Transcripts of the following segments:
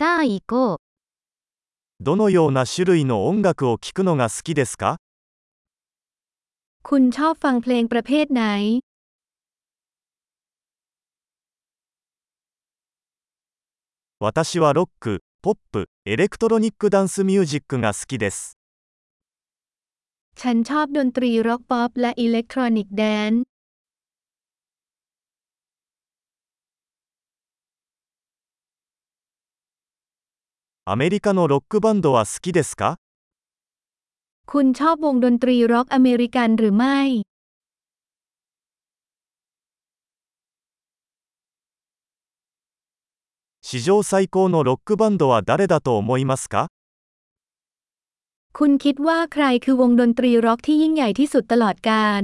さあ行こう。どのような種類の音楽を聴くのが好きですか คุณชอบฟังเพลงประเภทไหน 私はロック、ポップ、エレクトロニックダンスミュージックが好きです。 ฉันชอบดนตรีร็อกป๊อปและอิเล็กทรอนิกส์แดนซ์ アメリカのロックバンドは好きですか คุณชอบวงดนตรีร็อกอเมริกันหรือไม่ 史上最高のロックバンドは誰だと思いますか คุณคิดว่าใครคือวงดนตรีร็อกที่ยิ่งใหญ่ที่สุดตลอดกาล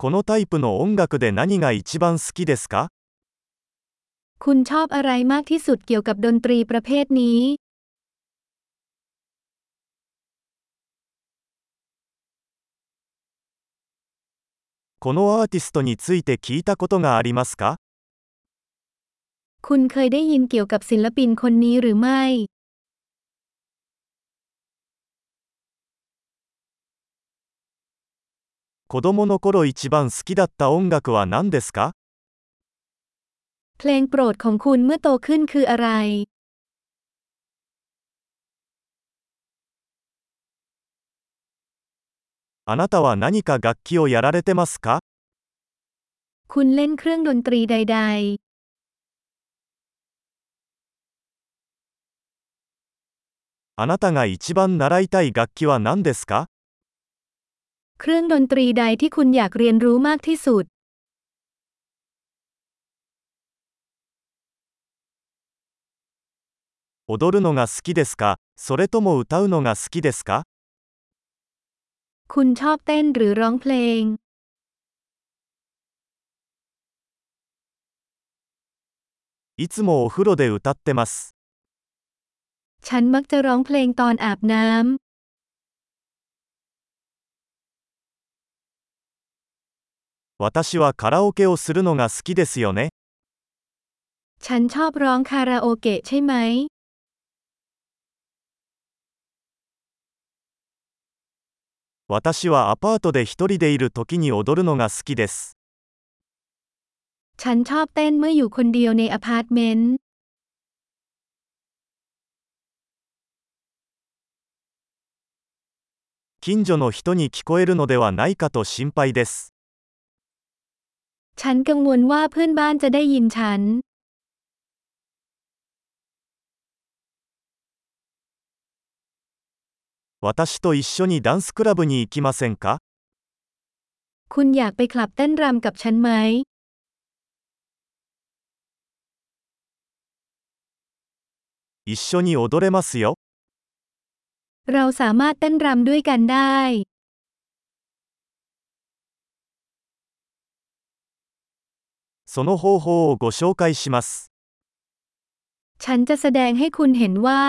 このタイプの音楽で何が一番好きですか คุณชอบอะไรมากที่สุดเกี่ยวกับดนตรีประเภทนี้ このアーティストについて聞いたことがありますか คุณเคยได้ยินเกี่ยวกับศิลปินคนนี้หรือไม่ 子供の頃一番好きだった音楽は何ですか เพลงโปรดของคุณเมื่อโตขึ้นคืออะไร あなたは何か楽器をやられてますか คุณเล่นเครื่องดนตรีใด あなたが一番習いたい楽器は何ですか ๆ เครื่องดนตรีใดที่คุณอยากเรียนรู้มากที่สุด 踊るのが好きですかそれとも歌うのが好きですか คุณชอบเต้นหรือร้องเพลง いつもお風呂で歌ってます。 ฉันมักจะร้องเพลงตอนอาบน้ำ 私はカラオケをするのが好きですよね。 ฉันชอบร้องคาราโอเกะใช่ไหม 私はアパートで一人でいる時に踊るのが好きです。 ฉันชอบเต้นเมื่ออยู่คนเดียวในอพาร์ตเมนต์ 近所の人に聞こえるのではないかと心配です。 ฉันกังวลว่าเพื่อนบ้านจะได้ยินฉัน 私と一緒にダンスクラブに行きませんか คุณอยากไปคลับเต้นรำกับฉันไหม 一緒に踊れますよ。 เราสามารถเต้นรำด้วยกันได้ その方法をご紹介します。 ฉันจะแสดงให้คุณเห็นว่า